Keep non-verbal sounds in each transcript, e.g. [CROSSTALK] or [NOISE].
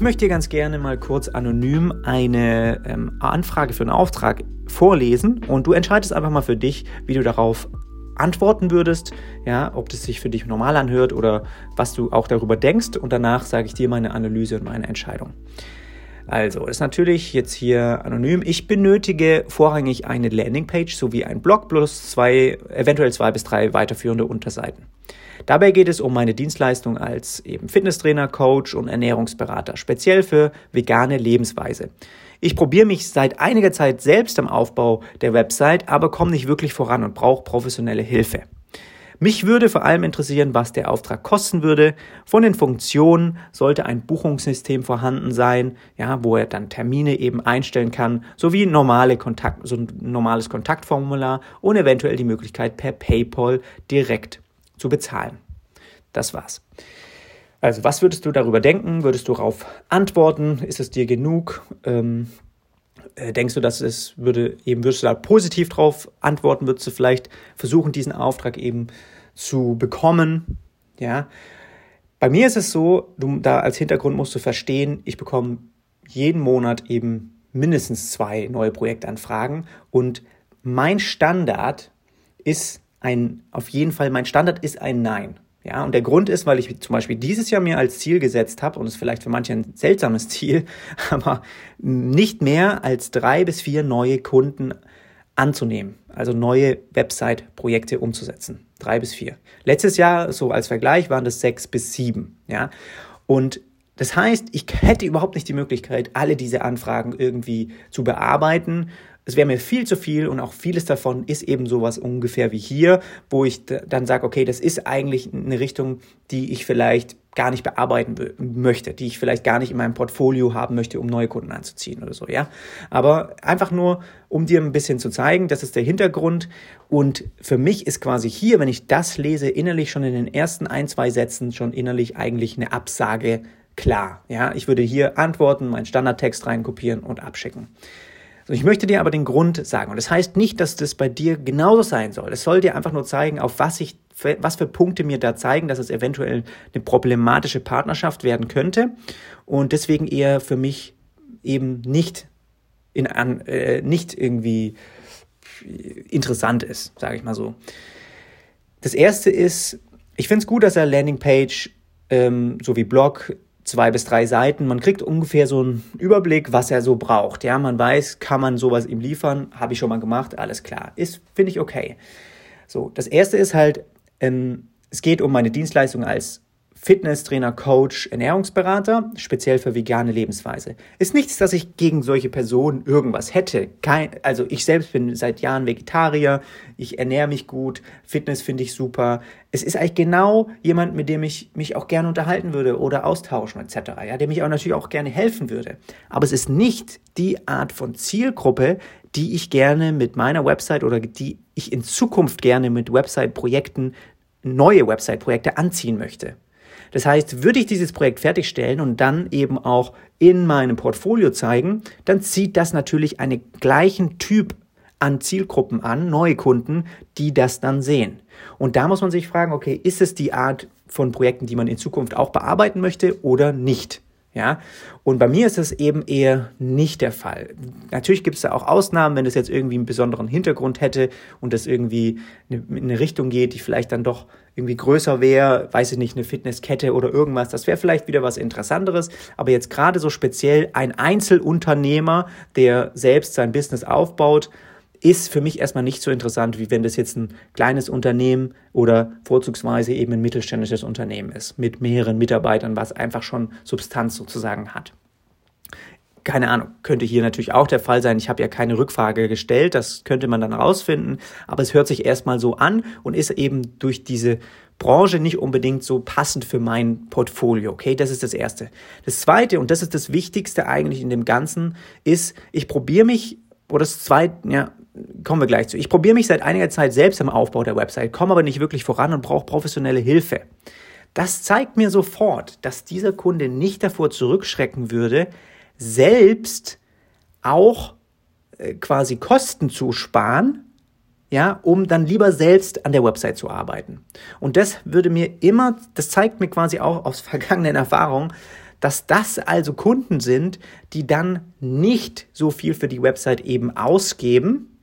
Ich möchte dir ganz gerne mal kurz anonym eine ähm, Anfrage für einen Auftrag vorlesen und du entscheidest einfach mal für dich, wie du darauf antworten würdest, ja, ob das sich für dich normal anhört oder was du auch darüber denkst und danach sage ich dir meine Analyse und meine Entscheidung. Also, ist natürlich jetzt hier anonym. Ich benötige vorrangig eine Landingpage sowie ein Blog plus zwei, eventuell zwei bis drei weiterführende Unterseiten. Dabei geht es um meine Dienstleistung als eben Fitnesstrainer, Coach und Ernährungsberater, speziell für vegane Lebensweise. Ich probiere mich seit einiger Zeit selbst am Aufbau der Website, aber komme nicht wirklich voran und brauche professionelle Hilfe. Mich würde vor allem interessieren, was der Auftrag kosten würde. Von den Funktionen sollte ein Buchungssystem vorhanden sein, ja, wo er dann Termine eben einstellen kann, sowie normale Kontakt, so ein normales Kontaktformular und eventuell die Möglichkeit per PayPal direkt zu bezahlen. Das war's. Also, was würdest du darüber denken? Würdest du darauf antworten? Ist es dir genug? Ähm, äh, denkst du, dass es würde eben, würdest du da positiv drauf antworten? Würdest du vielleicht versuchen, diesen Auftrag eben zu bekommen? Ja. Bei mir ist es so, du, da als Hintergrund musst du verstehen, ich bekomme jeden Monat eben mindestens zwei neue Projektanfragen und mein Standard ist ein, auf jeden Fall, mein Standard ist ein Nein. Ja, und der Grund ist, weil ich zum Beispiel dieses Jahr mir als Ziel gesetzt habe, und es ist vielleicht für manche ein seltsames [LAUGHS] Ziel, aber nicht mehr als drei bis vier neue Kunden anzunehmen, also neue Website-Projekte umzusetzen. Drei bis vier. Letztes Jahr, so als Vergleich, waren das sechs bis sieben. Ja, und das heißt, ich hätte überhaupt nicht die Möglichkeit, alle diese Anfragen irgendwie zu bearbeiten es wäre mir viel zu viel und auch vieles davon ist eben sowas ungefähr wie hier, wo ich dann sage, okay, das ist eigentlich eine Richtung, die ich vielleicht gar nicht bearbeiten möchte, die ich vielleicht gar nicht in meinem Portfolio haben möchte, um neue Kunden anzuziehen oder so, ja. Aber einfach nur, um dir ein bisschen zu zeigen, das ist der Hintergrund. Und für mich ist quasi hier, wenn ich das lese, innerlich schon in den ersten ein, zwei Sätzen schon innerlich eigentlich eine Absage klar. Ja, ich würde hier antworten, meinen Standardtext reinkopieren und abschicken. Ich möchte dir aber den Grund sagen. Und das heißt nicht, dass das bei dir genauso sein soll. Es soll dir einfach nur zeigen, auf was ich, was für Punkte mir da zeigen, dass es eventuell eine problematische Partnerschaft werden könnte. Und deswegen eher für mich eben nicht in, äh, nicht irgendwie interessant ist, sage ich mal so. Das erste ist, ich finde es gut, dass er Landingpage ähm, sowie Blog zwei bis drei Seiten. Man kriegt ungefähr so einen Überblick, was er so braucht. Ja, man weiß, kann man sowas ihm liefern? Habe ich schon mal gemacht, alles klar. Ist, finde ich okay. So, das erste ist halt, ähm, es geht um meine Dienstleistung als Fitnesstrainer, Coach, Ernährungsberater, speziell für vegane Lebensweise. Ist nichts, dass ich gegen solche Personen irgendwas hätte. Kein, also ich selbst bin seit Jahren Vegetarier, ich ernähre mich gut, Fitness finde ich super. Es ist eigentlich genau jemand, mit dem ich mich auch gerne unterhalten würde oder austauschen etc. Ja, dem ich auch natürlich auch gerne helfen würde. Aber es ist nicht die Art von Zielgruppe, die ich gerne mit meiner Website oder die ich in Zukunft gerne mit Website-Projekten, neue Website-Projekte anziehen möchte. Das heißt, würde ich dieses Projekt fertigstellen und dann eben auch in meinem Portfolio zeigen, dann zieht das natürlich einen gleichen Typ an Zielgruppen an, neue Kunden, die das dann sehen. Und da muss man sich fragen, okay, ist es die Art von Projekten, die man in Zukunft auch bearbeiten möchte oder nicht? Ja, und bei mir ist das eben eher nicht der Fall. Natürlich gibt es da auch Ausnahmen, wenn das jetzt irgendwie einen besonderen Hintergrund hätte und das irgendwie in eine Richtung geht, die vielleicht dann doch irgendwie größer wäre, weiß ich nicht, eine Fitnesskette oder irgendwas. Das wäre vielleicht wieder was Interessanteres. Aber jetzt gerade so speziell ein Einzelunternehmer, der selbst sein Business aufbaut, ist für mich erstmal nicht so interessant, wie wenn das jetzt ein kleines Unternehmen oder vorzugsweise eben ein mittelständisches Unternehmen ist, mit mehreren Mitarbeitern, was einfach schon Substanz sozusagen hat. Keine Ahnung, könnte hier natürlich auch der Fall sein. Ich habe ja keine Rückfrage gestellt, das könnte man dann rausfinden, aber es hört sich erstmal so an und ist eben durch diese Branche nicht unbedingt so passend für mein Portfolio. Okay, das ist das Erste. Das Zweite, und das ist das Wichtigste eigentlich in dem Ganzen, ist, ich probiere mich, oder das Zweite, ja, kommen wir gleich zu. Ich probiere mich seit einiger Zeit selbst im Aufbau der Website, komme aber nicht wirklich voran und brauche professionelle Hilfe. Das zeigt mir sofort, dass dieser Kunde nicht davor zurückschrecken würde, selbst auch äh, quasi Kosten zu sparen, ja, um dann lieber selbst an der Website zu arbeiten. Und das würde mir immer, das zeigt mir quasi auch aus [LAUGHS] vergangenen Erfahrungen, dass das also Kunden sind, die dann nicht so viel für die Website eben ausgeben,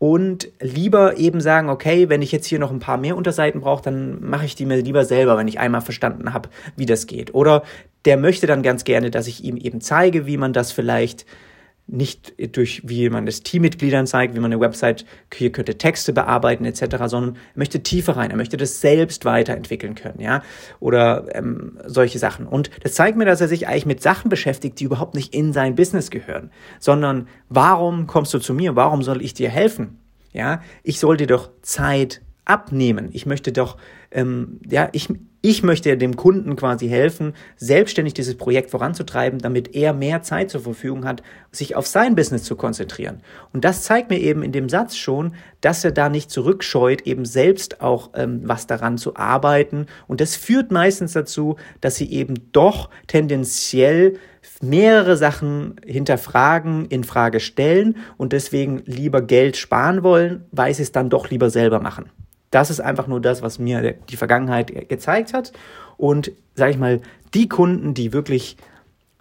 und lieber eben sagen, okay, wenn ich jetzt hier noch ein paar mehr Unterseiten brauche, dann mache ich die mir lieber selber, wenn ich einmal verstanden habe, wie das geht. Oder der möchte dann ganz gerne, dass ich ihm eben zeige, wie man das vielleicht nicht durch, wie man es Teammitgliedern zeigt, wie man eine Website, hier könnte Texte bearbeiten etc., sondern er möchte tiefer rein, er möchte das selbst weiterentwickeln können, ja, oder ähm, solche Sachen. Und das zeigt mir, dass er sich eigentlich mit Sachen beschäftigt, die überhaupt nicht in sein Business gehören, sondern warum kommst du zu mir, warum soll ich dir helfen? Ja, ich soll dir doch Zeit abnehmen. Ich möchte doch, ähm, ja, ich, ich möchte dem Kunden quasi helfen, selbstständig dieses Projekt voranzutreiben, damit er mehr Zeit zur Verfügung hat, sich auf sein Business zu konzentrieren. Und das zeigt mir eben in dem Satz schon, dass er da nicht zurückscheut, eben selbst auch ähm, was daran zu arbeiten. Und das führt meistens dazu, dass sie eben doch tendenziell mehrere Sachen hinterfragen, in Frage stellen und deswegen lieber Geld sparen wollen, weil sie es dann doch lieber selber machen. Das ist einfach nur das, was mir die Vergangenheit gezeigt hat. Und sage ich mal, die Kunden, die wirklich,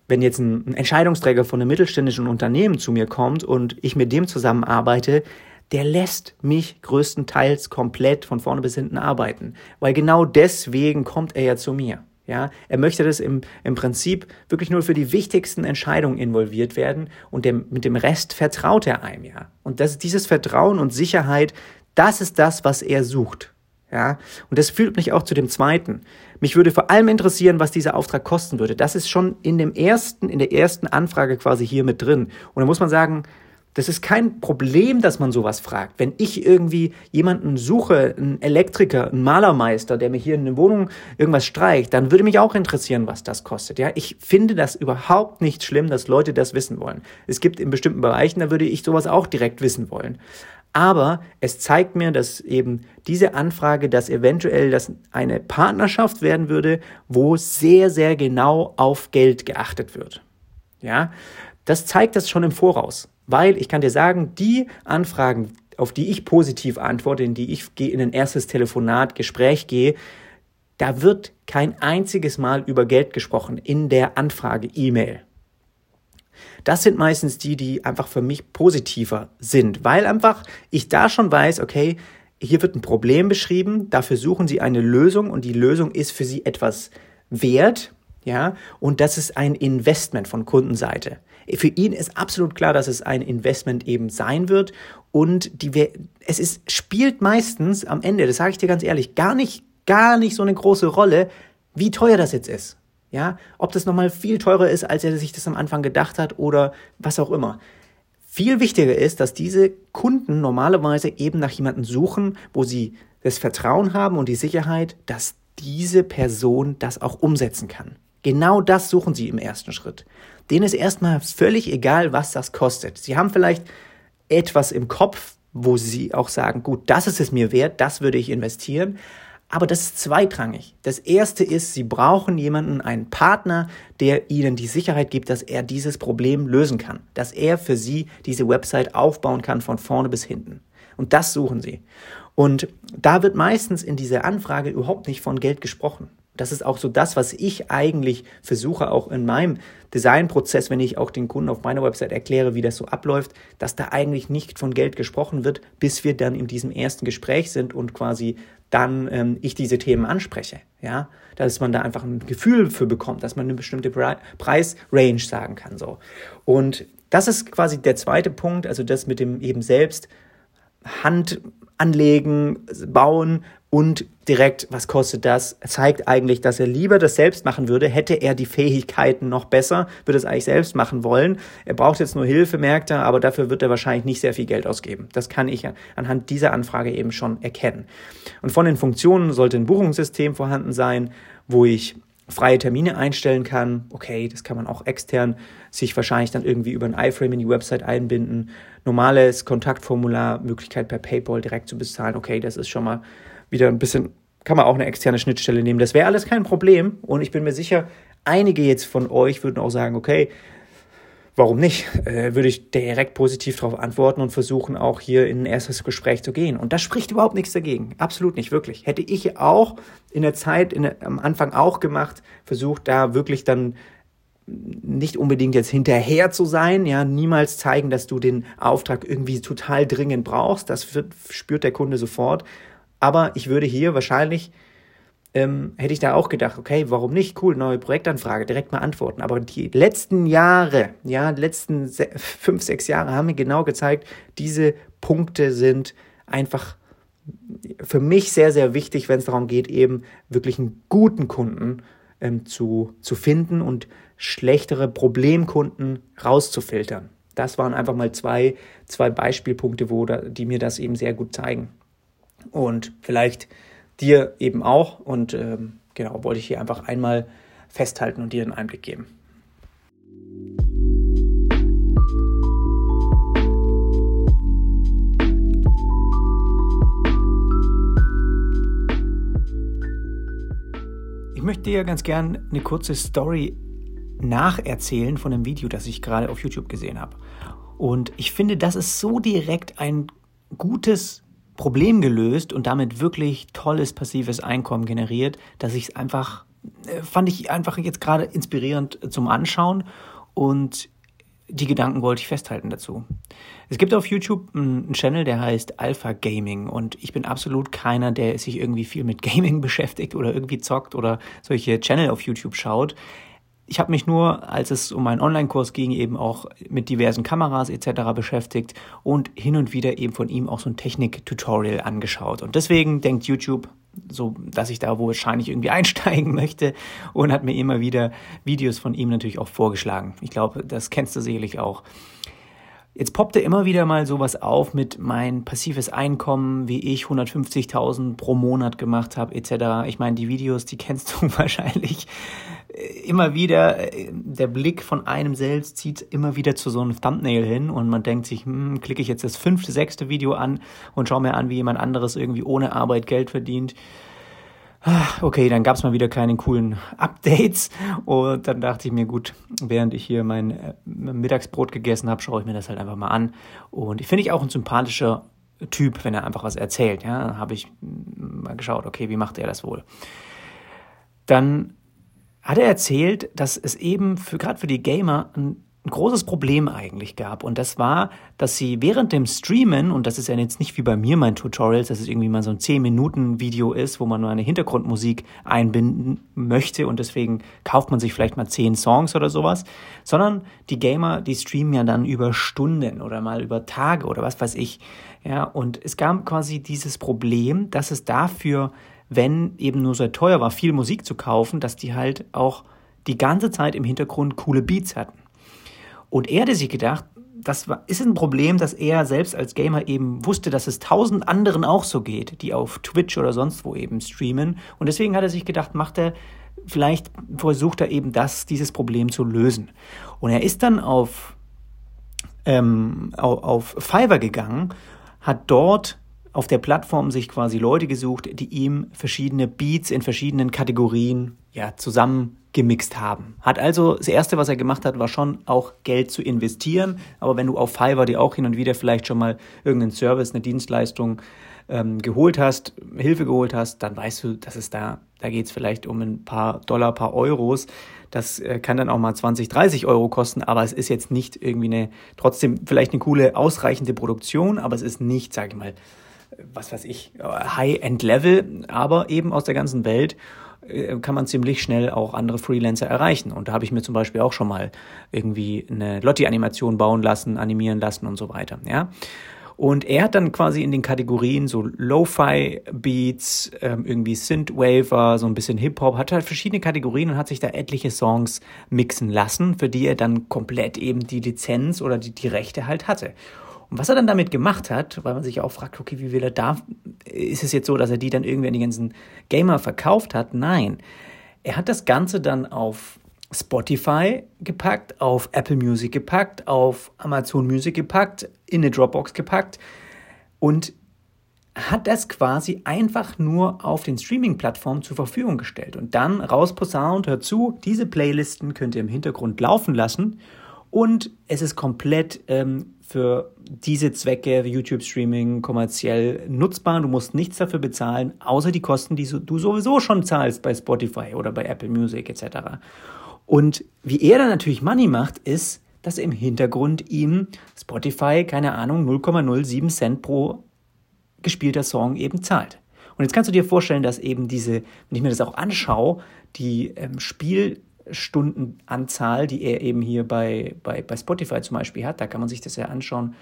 wenn jetzt ein, Entscheidungsträger von einem mittelständischen Unternehmen zu mir kommt und ich mit dem zusammenarbeite, der lässt mich größtenteils komplett von vorne bis hinten arbeiten. Weil genau deswegen kommt er ja zu mir. Ja, er möchte das im, im Prinzip wirklich nur für die wichtigsten Entscheidungen involviert werden und dem, mit dem Rest vertraut er einem, ja. Und das, dieses Vertrauen und Sicherheit, das ist das, was er sucht. Ja, und das führt mich auch zu dem zweiten. Mich würde vor allem interessieren, was dieser Auftrag kosten würde. Das ist schon in dem ersten, in der ersten Anfrage quasi hier mit drin. Und da muss man sagen, das ist kein Problem, dass man sowas fragt. Wenn ich irgendwie jemanden suche, einen Elektriker, einen Malermeister, der mir hier in der Wohnung irgendwas streicht, dann würde mich auch interessieren, was das kostet. Ja, ich finde das überhaupt nicht schlimm, dass Leute das wissen wollen. Es gibt in bestimmten Bereichen, da würde ich sowas auch direkt wissen wollen. Aber es zeigt mir, dass eben diese Anfrage, dass eventuell das eine Partnerschaft werden würde, wo sehr, sehr genau auf Geld geachtet wird. Ja, das zeigt das schon im Voraus. Weil ich kann dir sagen, die Anfragen, auf die ich positiv antworte, in die ich in ein erstes Telefonat, Gespräch gehe, da wird kein einziges Mal über Geld gesprochen in der Anfrage E-Mail. Das sind meistens die, die einfach für mich positiver sind, weil einfach ich da schon weiß, okay, hier wird ein Problem beschrieben, dafür suchen sie eine Lösung und die Lösung ist für sie etwas wert, ja, und das ist ein Investment von Kundenseite. Für ihn ist absolut klar, dass es ein Investment eben sein wird und die, es ist, spielt meistens am Ende, das sage ich dir ganz ehrlich, gar nicht, gar nicht so eine große Rolle, wie teuer das jetzt ist. Ja, ob das nochmal viel teurer ist, als er sich das am Anfang gedacht hat oder was auch immer. Viel wichtiger ist, dass diese Kunden normalerweise eben nach jemandem suchen, wo sie das Vertrauen haben und die Sicherheit, dass diese Person das auch umsetzen kann. Genau das suchen sie im ersten Schritt. Denen ist erstmal völlig egal, was das kostet. Sie haben vielleicht etwas im Kopf, wo sie auch sagen, gut, das ist es mir wert, das würde ich investieren. Aber das ist zweitrangig. Das erste ist, Sie brauchen jemanden, einen Partner, der Ihnen die Sicherheit gibt, dass er dieses Problem lösen kann, dass er für Sie diese Website aufbauen kann von vorne bis hinten. Und das suchen Sie. Und da wird meistens in dieser Anfrage überhaupt nicht von Geld gesprochen. Das ist auch so das, was ich eigentlich versuche, auch in meinem Designprozess, wenn ich auch den Kunden auf meiner Website erkläre, wie das so abläuft, dass da eigentlich nicht von Geld gesprochen wird, bis wir dann in diesem ersten Gespräch sind und quasi dann ähm, ich diese Themen anspreche. Ja, dass man da einfach ein Gefühl für bekommt, dass man eine bestimmte Pre Preisrange sagen kann. So. Und das ist quasi der zweite Punkt, also das mit dem eben selbst Hand anlegen, bauen und direkt, was kostet das, zeigt eigentlich, dass er lieber das selbst machen würde. Hätte er die Fähigkeiten noch besser, würde es eigentlich selbst machen wollen. Er braucht jetzt nur Hilfe, merkt er, aber dafür wird er wahrscheinlich nicht sehr viel Geld ausgeben. Das kann ich anhand dieser Anfrage eben schon erkennen. Und von den Funktionen sollte ein Buchungssystem vorhanden sein, wo ich freie Termine einstellen kann. Okay, das kann man auch extern sich wahrscheinlich dann irgendwie über ein iFrame in die Website einbinden. Normales Kontaktformular, Möglichkeit per PayPal direkt zu bezahlen. Okay, das ist schon mal wieder ein bisschen, kann man auch eine externe Schnittstelle nehmen. Das wäre alles kein Problem. Und ich bin mir sicher, einige jetzt von euch würden auch sagen, okay, warum nicht? Äh, würde ich direkt positiv darauf antworten und versuchen, auch hier in ein erstes Gespräch zu gehen. Und das spricht überhaupt nichts dagegen. Absolut nicht, wirklich. Hätte ich auch in der Zeit, in der, am Anfang auch gemacht, versucht, da wirklich dann nicht unbedingt jetzt hinterher zu sein, ja, niemals zeigen, dass du den Auftrag irgendwie total dringend brauchst. Das spürt der Kunde sofort. Aber ich würde hier wahrscheinlich ähm, hätte ich da auch gedacht, okay, warum nicht? Cool, neue Projektanfrage, direkt mal antworten. Aber die letzten Jahre, ja, letzten se fünf, sechs Jahre haben mir genau gezeigt, diese Punkte sind einfach für mich sehr, sehr wichtig, wenn es darum geht, eben wirklich einen guten Kunden ähm, zu, zu finden und schlechtere Problemkunden rauszufiltern. Das waren einfach mal zwei, zwei Beispielpunkte, wo da, die mir das eben sehr gut zeigen. Und vielleicht dir eben auch. Und ähm, genau, wollte ich hier einfach einmal festhalten und dir einen Einblick geben. Ich möchte dir ganz gern eine kurze Story nacherzählen von einem Video, das ich gerade auf YouTube gesehen habe. Und ich finde, das ist so direkt ein gutes Problem gelöst und damit wirklich tolles passives Einkommen generiert, dass ich es einfach, äh, fand ich einfach jetzt gerade inspirierend zum Anschauen und die Gedanken wollte ich festhalten dazu. Es gibt auf YouTube einen Channel, der heißt Alpha Gaming und ich bin absolut keiner, der sich irgendwie viel mit Gaming [LAUGHS] beschäftigt oder irgendwie zockt oder solche Channel auf YouTube schaut. Ich habe mich nur, als es um meinen Online-Kurs ging, eben auch mit diversen Kameras etc. beschäftigt und hin und wieder eben von ihm auch so ein Technik-Tutorial angeschaut. Und deswegen denkt YouTube, so dass ich da wo wahrscheinlich irgendwie [LAUGHS] einsteigen möchte und hat mir immer wieder Videos von ihm natürlich auch vorgeschlagen. Ich glaube, das kennst du sicherlich auch. Jetzt poppte immer wieder mal sowas auf mit mein passives Einkommen, wie ich 150.000 pro Monat gemacht habe, etc. Ich meine, die Videos, die kennst du [LAUGHS] wahrscheinlich immer wieder, äh, der Blick von einem selbst zieht immer wieder zu so einem Thumbnail hin und man denkt sich, hm, klicke ich jetzt das fünfte, sechste Video an und schaue mir an, wie jemand anderes irgendwie ohne Arbeit Geld verdient. Ah, okay, dann gab es mal wieder keine coolen Updates und dann dachte ich mir, gut, während ich hier mein äh, Mittagsbrot gegessen habe, schaue ich mir das halt einfach mal an. Und ich finde ich auch ein sympathischer Typ, wenn er einfach was erzählt. Ja, habe ich mal geschaut, okay, wie macht er das wohl? Dann hat er erzählt, dass es eben für gerade für die Gamer ein, ein, großes Problem eigentlich gab. Und das war, dass sie während dem Streamen, und das ist ja jetzt nicht wie bei mir mein Tutorials, dass es irgendwie mal so ein 10-Minuten-Video ist, wo man nur eine Hintergrundmusik einbinden möchte und deswegen kauft man sich vielleicht mal 10 Songs oder sowas, sondern die Gamer, die streamen ja dann über Stunden oder mal über Tage oder was weiß ich. Ja, und es gab quasi dieses Problem, dass es dafür wenn eben nur sehr teuer war, viel Musik zu kaufen, dass die halt auch die ganze Zeit im Hintergrund coole Beats hatten. Und er hatte sich gedacht, das ist ein Problem, dass er selbst als Gamer eben wusste, dass es tausend anderen auch so geht, die auf Twitch oder sonst wo eben streamen. Und deswegen hat er sich gedacht, macht er, vielleicht versucht er eben das, dieses Problem zu lösen. Und er ist dann auf, ähm, auf Fiverr gegangen, hat dort auf der Plattform sich quasi Leute gesucht, die ihm verschiedene Beats in verschiedenen Kategorien ja, zusammengemixt haben. Hat also das erste, was er gemacht hat, war schon auch Geld zu investieren. Aber wenn du auf Fiverr dir auch hin und wieder vielleicht schon mal irgendeinen Service, eine Dienstleistung ähm, geholt hast, Hilfe geholt hast, dann weißt du, dass es da, da geht es vielleicht um ein paar Dollar, paar Euros. Das äh, kann dann auch mal 20, 30 Euro kosten, aber es ist jetzt nicht irgendwie eine, trotzdem vielleicht eine coole, ausreichende Produktion, aber es ist nicht, sage ich mal, was weiß ich, High-End-Level, aber eben aus der ganzen Welt äh, kann man ziemlich schnell auch andere Freelancer erreichen. Und da habe ich mir zum Beispiel auch schon mal irgendwie eine Lotti-Animation bauen lassen, animieren lassen und so weiter. Ja. Und er hat dann quasi in den Kategorien so Lo-Fi-Beats, ähm, irgendwie Synthwaver, so ein bisschen Hip-Hop, hat halt verschiedene Kategorien und hat sich da etliche Songs mixen lassen, für die er dann komplett eben die Lizenz oder die, die Rechte halt hatte. Und was er dann damit gemacht hat, weil man sich auch fragt, okay, wie will er da, ist es jetzt so, dass er die dann irgendwie an die ganzen Gamer verkauft hat? Nein. Er hat das Ganze dann auf Spotify gepackt, auf Apple Music gepackt, auf Amazon Music gepackt, in eine Dropbox gepackt und hat das quasi einfach nur auf den Streaming-Plattformen zur Verfügung gestellt und dann rausposaunt, hört zu, diese Playlisten könnt ihr im Hintergrund laufen lassen und es ist komplett ähm, für diese Zwecke, YouTube-Streaming, kommerziell nutzbar. Du musst nichts dafür bezahlen, außer die Kosten, die du sowieso schon zahlst bei Spotify oder bei Apple Music etc. Und wie er dann natürlich Money macht, ist, dass im Hintergrund ihm Spotify, keine Ahnung, 0,07 Cent pro gespielter Song eben zahlt. Und jetzt kannst du dir vorstellen, dass eben diese, wenn ich mir das auch anschaue, die ähm, Spielstundenanzahl, die er eben hier bei, bei, bei Spotify zum Beispiel hat, da kann man sich das ja anschauen,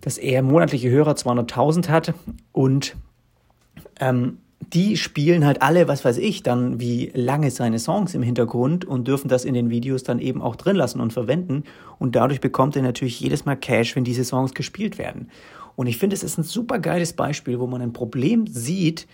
dass er monatliche Hörer 200.000 hat und ähm, die spielen halt alle, was weiß ich, dann wie lange seine Songs im Hintergrund und dürfen das in den Videos dann eben auch drin lassen und verwenden. Und dadurch bekommt er natürlich jedes Mal Cash, wenn diese Songs gespielt werden. Und ich finde, es ist ein super geiles Beispiel, wo man ein Problem sieht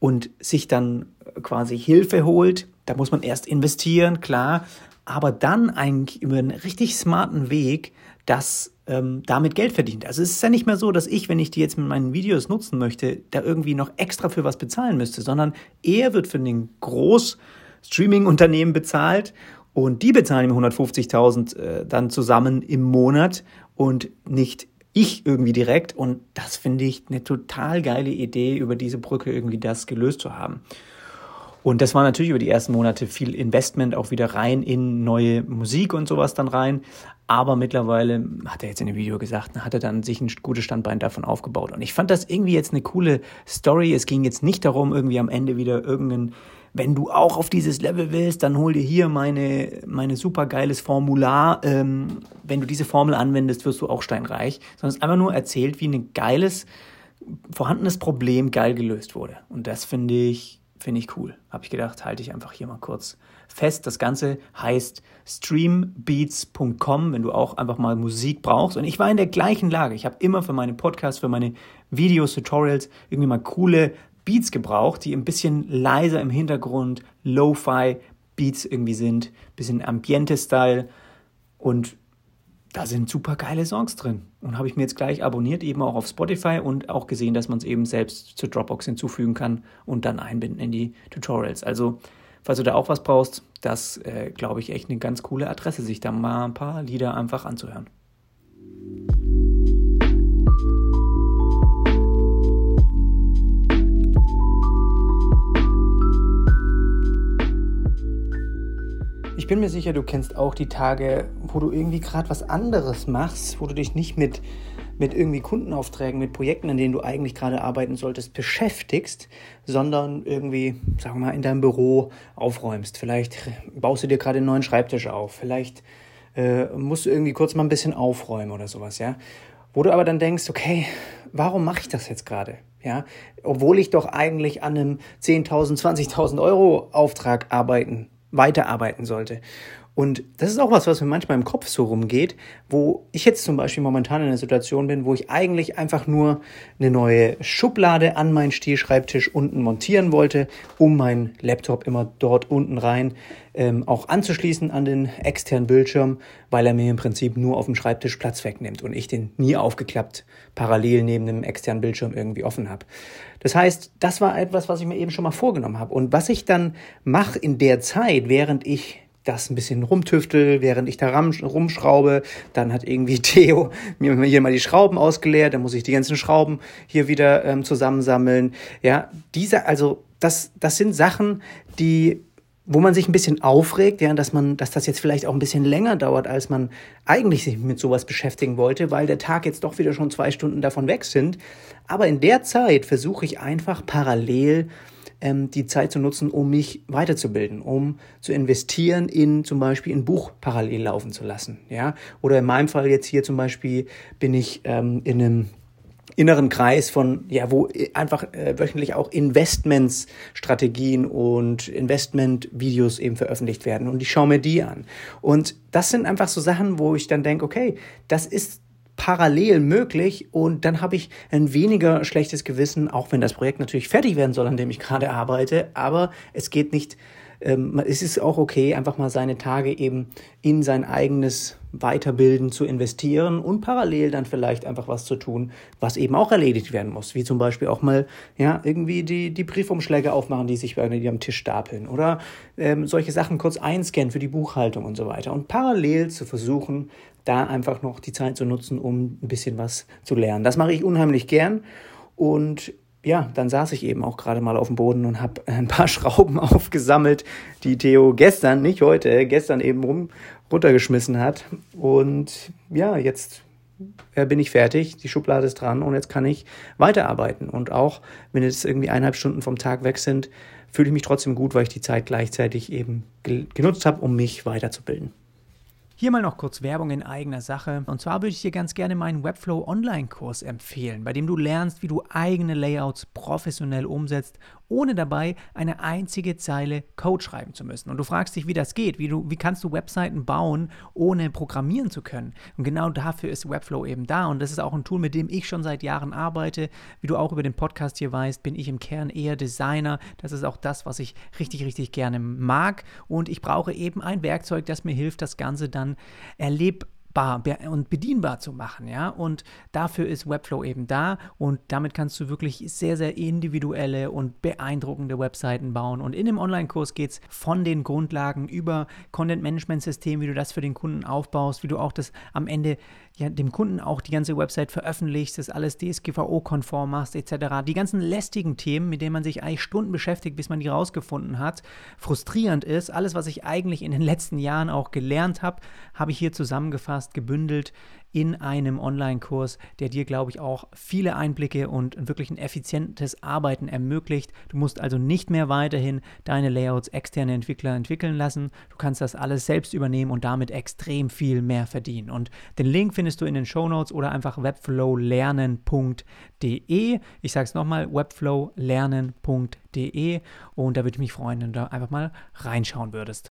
und sich dann quasi Hilfe holt. Da muss man erst investieren, klar, aber dann eigentlich über einen richtig smarten Weg das ähm, damit Geld verdient. Also es ist ja nicht mehr so, dass ich, wenn ich die jetzt mit meinen Videos nutzen möchte, da irgendwie noch extra für was bezahlen müsste, sondern er wird für den Groß-Streaming-Unternehmen bezahlt und die bezahlen ihm 150.000 äh, dann zusammen im Monat und nicht ich irgendwie direkt. Und das finde ich eine total geile Idee, über diese Brücke irgendwie das gelöst zu haben. Und das war natürlich über die ersten Monate viel Investment auch wieder rein in neue Musik und sowas dann rein. Aber mittlerweile, hat er jetzt in dem Video gesagt, hat er dann sich ein gutes Standbein davon aufgebaut. Und ich fand das irgendwie jetzt eine coole Story. Es ging jetzt nicht darum, irgendwie am Ende wieder irgendeinen, wenn du auch auf dieses Level willst, dann hol dir hier meine, meine super geiles Formular. Ähm, wenn du diese Formel anwendest, wirst du auch steinreich. Sondern es ist einfach nur erzählt, wie ein geiles, vorhandenes Problem geil gelöst wurde. Und das finde ich Finde ich cool. Habe ich gedacht, halte ich einfach hier mal kurz fest. Das Ganze heißt streambeats.com, wenn du auch einfach mal Musik brauchst. Und ich war in der gleichen Lage. Ich habe immer für meine Podcasts, für meine Videos, Tutorials irgendwie mal coole Beats gebraucht, die ein bisschen leiser im Hintergrund, Lo-Fi Beats irgendwie sind, bisschen Ambiente-Style. Und da sind super geile Songs drin. Und habe ich mir jetzt gleich abonniert, eben auch auf Spotify und auch gesehen, dass man es eben selbst zur Dropbox hinzufügen kann und dann einbinden in die Tutorials. Also, falls du da auch was brauchst, das äh, glaube ich echt eine ganz coole Adresse, sich da mal ein paar Lieder einfach anzuhören. Bin mir sicher, du kennst auch die Tage, wo du irgendwie gerade was anderes machst, wo du dich nicht mit, mit irgendwie Kundenaufträgen, mit Projekten, an denen du eigentlich gerade arbeiten solltest, beschäftigst, sondern irgendwie, sagen wir mal, in deinem Büro aufräumst. Vielleicht baust du dir gerade einen neuen Schreibtisch auf. Vielleicht äh, musst du irgendwie kurz mal ein bisschen aufräumen oder sowas, ja. Wo du aber dann denkst, okay, warum mache ich das jetzt gerade? Ja, obwohl ich doch eigentlich an einem 10.000, 20.000 Euro Auftrag arbeiten weiterarbeiten sollte. Und das ist auch was, was mir manchmal im Kopf so rumgeht, wo ich jetzt zum Beispiel momentan in einer Situation bin, wo ich eigentlich einfach nur eine neue Schublade an meinen Stehschreibtisch unten montieren wollte, um meinen Laptop immer dort unten rein ähm, auch anzuschließen an den externen Bildschirm, weil er mir im Prinzip nur auf dem Schreibtisch Platz wegnimmt und ich den nie aufgeklappt parallel neben dem externen Bildschirm irgendwie offen habe. Das heißt, das war etwas, was ich mir eben schon mal vorgenommen habe. Und was ich dann mache in der Zeit, während ich das ein bisschen rumtüftel, während ich da rumschraube. Dann hat irgendwie [LAUGHS] Theo mir hier mal die Schrauben ausgeleert, dann muss ich die ganzen Schrauben hier wieder ähm, zusammensammeln. Ja, diese, also das, das sind Sachen, die wo man sich ein bisschen aufregt, ja, dass man, dass das jetzt vielleicht auch ein bisschen länger dauert, als man eigentlich sich mit sowas beschäftigen wollte, weil der Tag jetzt doch wieder schon zwei Stunden davon weg sind. Aber in der Zeit versuche ich einfach parallel ähm, die Zeit zu nutzen, um mich weiterzubilden, um zu investieren in zum Beispiel ein Buch parallel laufen zu lassen. Ja? Oder in meinem Fall jetzt hier zum Beispiel bin ich ähm, in einem inneren Kreis von, ja, wo einfach äh, wöchentlich auch Investmentsstrategien und Investmentvideos eben veröffentlicht werden. Und ich schaue mir die an. Und das sind einfach so Sachen, wo ich dann denke, okay, das ist parallel möglich und dann habe ich ein weniger schlechtes Gewissen, auch wenn das Projekt natürlich fertig werden soll, an dem ich gerade arbeite, aber es geht nicht, ähm, es ist auch okay, einfach mal seine Tage eben in sein eigenes Weiterbilden zu investieren und parallel dann vielleicht einfach was zu tun, was eben auch erledigt werden muss, wie zum Beispiel auch mal ja irgendwie die, die Briefumschläge aufmachen, die sich bei dir am Tisch stapeln oder ähm, solche Sachen kurz einscannen für die Buchhaltung und so weiter. Und parallel zu versuchen, da einfach noch die Zeit zu nutzen, um ein bisschen was zu lernen. Das mache ich unheimlich gern und ja, dann saß ich eben auch gerade mal auf dem Boden und habe ein paar [LAUGHS] Schrauben aufgesammelt, die Theo gestern, nicht heute, gestern eben rum, runtergeschmissen hat. Und ja, jetzt äh, bin ich fertig, die Schublade ist dran und jetzt kann ich weiterarbeiten. Und auch wenn jetzt irgendwie eineinhalb Stunden vom Tag weg sind, fühle ich mich trotzdem gut, weil ich die Zeit gleichzeitig eben genutzt habe, um mich weiterzubilden. Hier mal noch kurz Werbung in eigener Sache. Und zwar würde ich dir ganz gerne meinen Webflow Online-Kurs empfehlen, bei dem du lernst, wie du eigene Layouts professionell umsetzt ohne dabei eine einzige Zeile Code schreiben zu müssen. Und du fragst dich, wie das geht, wie, du, wie kannst du Webseiten bauen, ohne programmieren zu können. Und genau dafür ist Webflow eben da. Und das ist auch ein Tool, mit dem ich schon seit Jahren arbeite. Wie du auch über den Podcast hier weißt, bin ich im Kern eher Designer. Das ist auch das, was ich richtig, richtig gerne mag. Und ich brauche eben ein Werkzeug, das mir hilft, das Ganze dann erlebbar und bedienbar zu machen, ja. Und dafür ist Webflow eben da und damit kannst du wirklich sehr, sehr individuelle und beeindruckende Webseiten bauen. Und in dem Online-Kurs geht es von den Grundlagen über Content-Management-System, wie du das für den Kunden aufbaust, wie du auch das am Ende ja, dem Kunden auch die ganze Website veröffentlichst, das alles DSGVO-konform machst, etc. Die ganzen lästigen Themen, mit denen man sich eigentlich Stunden beschäftigt, bis man die rausgefunden hat, frustrierend ist. Alles, was ich eigentlich in den letzten Jahren auch gelernt habe, habe ich hier zusammengefasst, gebündelt in einem Online-Kurs, der dir, glaube ich, auch viele Einblicke und wirklich ein effizientes Arbeiten ermöglicht. Du musst also nicht mehr weiterhin deine Layouts externe Entwickler entwickeln lassen. Du kannst das alles selbst übernehmen und damit extrem viel mehr verdienen. Und den Link findest du in den Show Notes oder einfach webflowlernen.de. Ich sage es nochmal, webflowlernen.de und da würde ich mich freuen, wenn du da einfach mal reinschauen würdest.